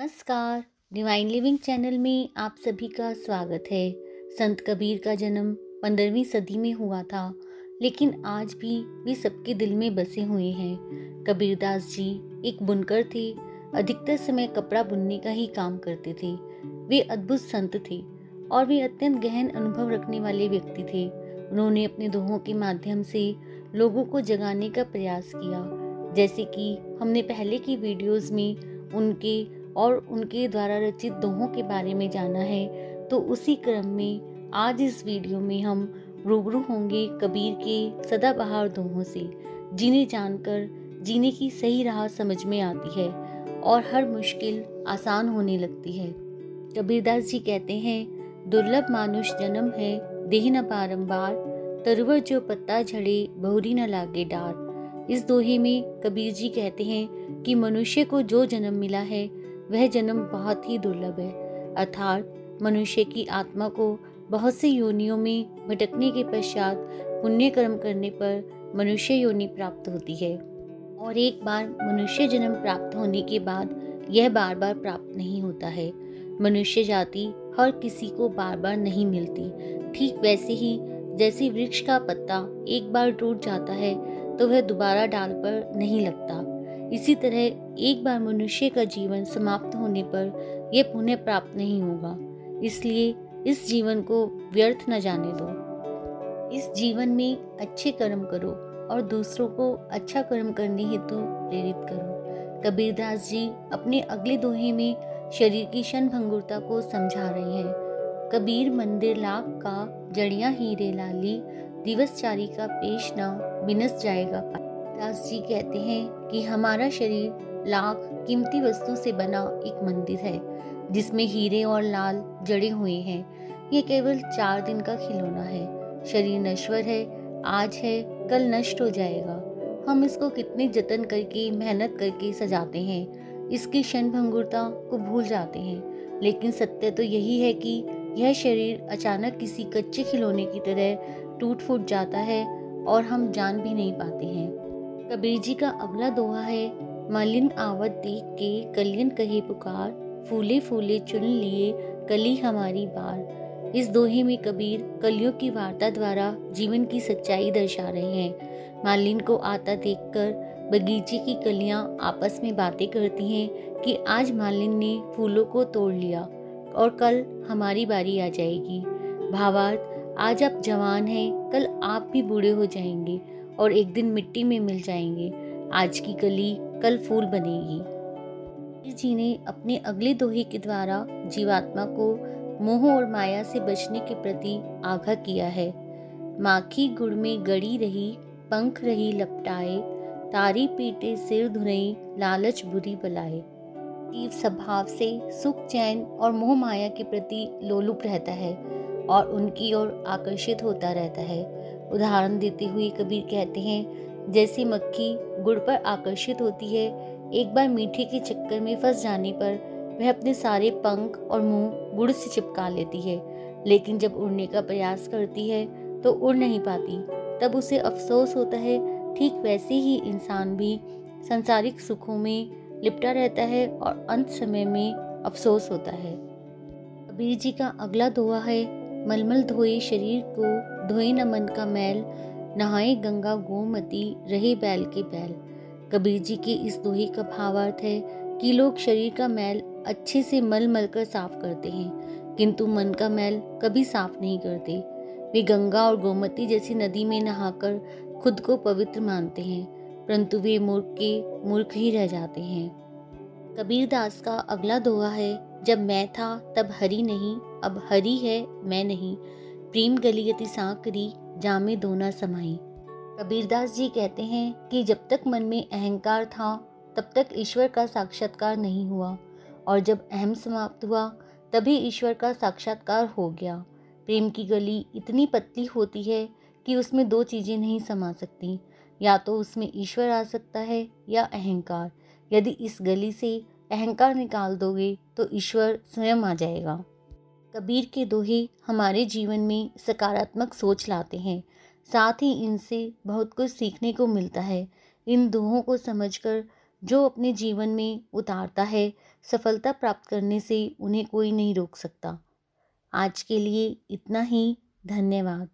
नमस्कार। Divine living channel में आप सभी का स्वागत है। संत कबीर का जन्म पंद्रहवीं सदी में हुआ था, लेकिन आज भी वे सबके दिल में बसे हुए हैं। कबीरदास जी एक बुनकर थे, अधिकतर समय कपड़ा बुनने का ही काम करते थे। वे अद्भुत संत थे और वे अत्यंत गहन अनुभव रखने वाले व्यक्ति थे। उन्होंने अपने दोहों के माध्यम से लोगों को जगाने का प्रयास किया। जैसे कि हमने पहले की वीडियोस में उनके और उनके द्वारा रचित दोहों के बारे में जाना है तो उसी क्रम में आज इस वीडियो में हम रूबरू होंगे कबीर के सदाबहार दोहों से, जिन्हें जानकर जीने की सही राह समझ में आती है और हर मुश्किल आसान होने लगती है। कबीरदास जी कहते हैं, दुर्लभ मानुष जन्म है, देह न बारम्बार तरवर जो पत्ता झड़े, बहुरी न लागे डार। इस दोहे में कबीर जी कहते हैं कि मनुष्य को जो जन्म मिला है वह जन्म बहुत ही दुर्लभ है। अर्थात मनुष्य की आत्मा को बहुत सी योनियों में भटकने के पश्चात पुण्य कर्म करने पर मनुष्य योनि प्राप्त होती है। और एक बार मनुष्य जन्म प्राप्त होने के बाद यह बार बार प्राप्त नहीं होता है। मनुष्य जाति हर किसी को बार बार नहीं मिलती। ठीक वैसे ही जैसे वृक्ष का पत्ता एक बार टूट जाता है तो वह दोबारा डाल पर नहीं लगता। इसी तरह एक बार मनुष्य का जीवन समाप्त होने पर यह पुण्य प्राप्त नहीं होगा। इसलिए इस जीवन को व्यर्थ न जाने दो। इस जीवन में अच्छे कर्म करो और दूसरों को अच्छा कर्म करने हेतु प्रेरित करो। कबीरदास जी अपने अगले दोहे में शरीर की क्षण भंगुरता को समझा रहे हैं। कबीर मंदिर लाख का जड़िया हीरे लाली दिवस चारी का पेश ना बिनस जाएगा। दास जी कहते हैं कि हमारा शरीर लाख कीमती वस्तु से बना एक मंदिर है, जिसमें हीरे और लाल जड़े हुए हैं। ये केवल चार दिन का खिलौना है। शरीर नश्वर है, आज है, कल नष्ट हो जाएगा। हम इसको कितने जतन करके, मेहनत करके सजाते हैं। इसकी क्षण भंगुरता को भूल जाते हैं। लेकिन सत्य तो यही है कि यह शरीर अचानक किसी कच्चे खिलौने की तरह टूट फूट जाता है और हम जान भी नहीं पाते हैं। कबीर जी का अगला दोहा है, मलिन आवत देख के कलियन कहे पुकार, फूले फूले चुन लिए कली हमारी बार। इस दोहे में कबीर कलियों की वार्ता द्वारा जीवन की सच्चाई दर्शा रहे हैं। मालिन को आता देखकर बगीचे की कलियाँ आपस में बातें करती हैं कि आज मालिन ने फूलों को तोड़ लिया और कल हमारी बारी आ जाएगी। भावार्थ, आज आप जवान हैं, कल आप भी बूढ़े हो जाएँगे। और एक दिन मिट्टी में मिल जाएँगे। आज की कली कल फूल बनेगी। जी ने अपने अगले दोहे के द्वारा जीवात्मा को मोह और माया से बचने के प्रति आगाह किया है। माखी गुड़ में गड़ी रही, पंख रही लपटाए, तारी पीटे सिर धुरई लालच बुरी बलाए। तीव स्वभाव से सुख, चैन और मोह माया के प्रति लोलुप रहता है और उनकी ओर आकर्षित होता रहता है। उदाहरण देते हुए कबीर कहते हैं, जैसी मक्खी गुड़ पर आकर्षित होती है, एक बार मीठे के चक्कर में फंस जाने पर वह अपने सारे पंख और मुँह गुड़ से चिपका लेती है। लेकिन जब उड़ने का प्रयास करती है तो उड़ नहीं पाती। तब उसे अफसोस होता है, ठीक वैसे ही इंसान भी संसारिक सुखों में लिपटा रहता है और अंत समय में अफसोस होता है। कबीर जी का अगला दुआ है मलमल धोए शरीर को धोए न मन का मैल, नहाए गंगा गोमती, रहे बैल के बैल। कबीर जी के इस दोहे का भावार्थ है कि लोग शरीर का मैल अच्छे से मल मल कर साफ़ करते हैं, किंतु मन का मैल कभी साफ़ नहीं करते। वे गंगा और गोमती जैसी नदी में नहाकर खुद को पवित्र मानते हैं, परंतु वे मूर्ख के मूर्ख ही रह जाते हैं। कबीर दास का अगला दोहा है जब मैं था, तब हरी नहीं, अब हरी है, मैं नहीं। प्रेम गलियति सांकरी, जामे दोना समाई। कबीरदास जी कहते हैं कि जब तक मन में अहंकार था, तब तक ईश्वर का साक्षात्कार नहीं हुआ। और जब अहम समाप्त हुआ, तभी ईश्वर का साक्षात्कार हो गया। प्रेम की गली इतनी पतली होती है कि उसमें दो चीज़ें नहीं समा सकती। या तो उसमें ईश्वर आ सकता है या अहंकार। यदि इस गली से अहंकार निकाल दोगे तो ईश्वर स्वयं आ जाएगा। कबीर के दोहे हमारे जीवन में सकारात्मक सोच लाते हैं। साथ ही इनसे बहुत कुछ सीखने को मिलता है। इन दोहों को समझकर जो अपने जीवन में उतारता है, सफलता प्राप्त करने से उन्हें कोई नहीं रोक सकता। आज के लिए इतना ही। धन्यवाद।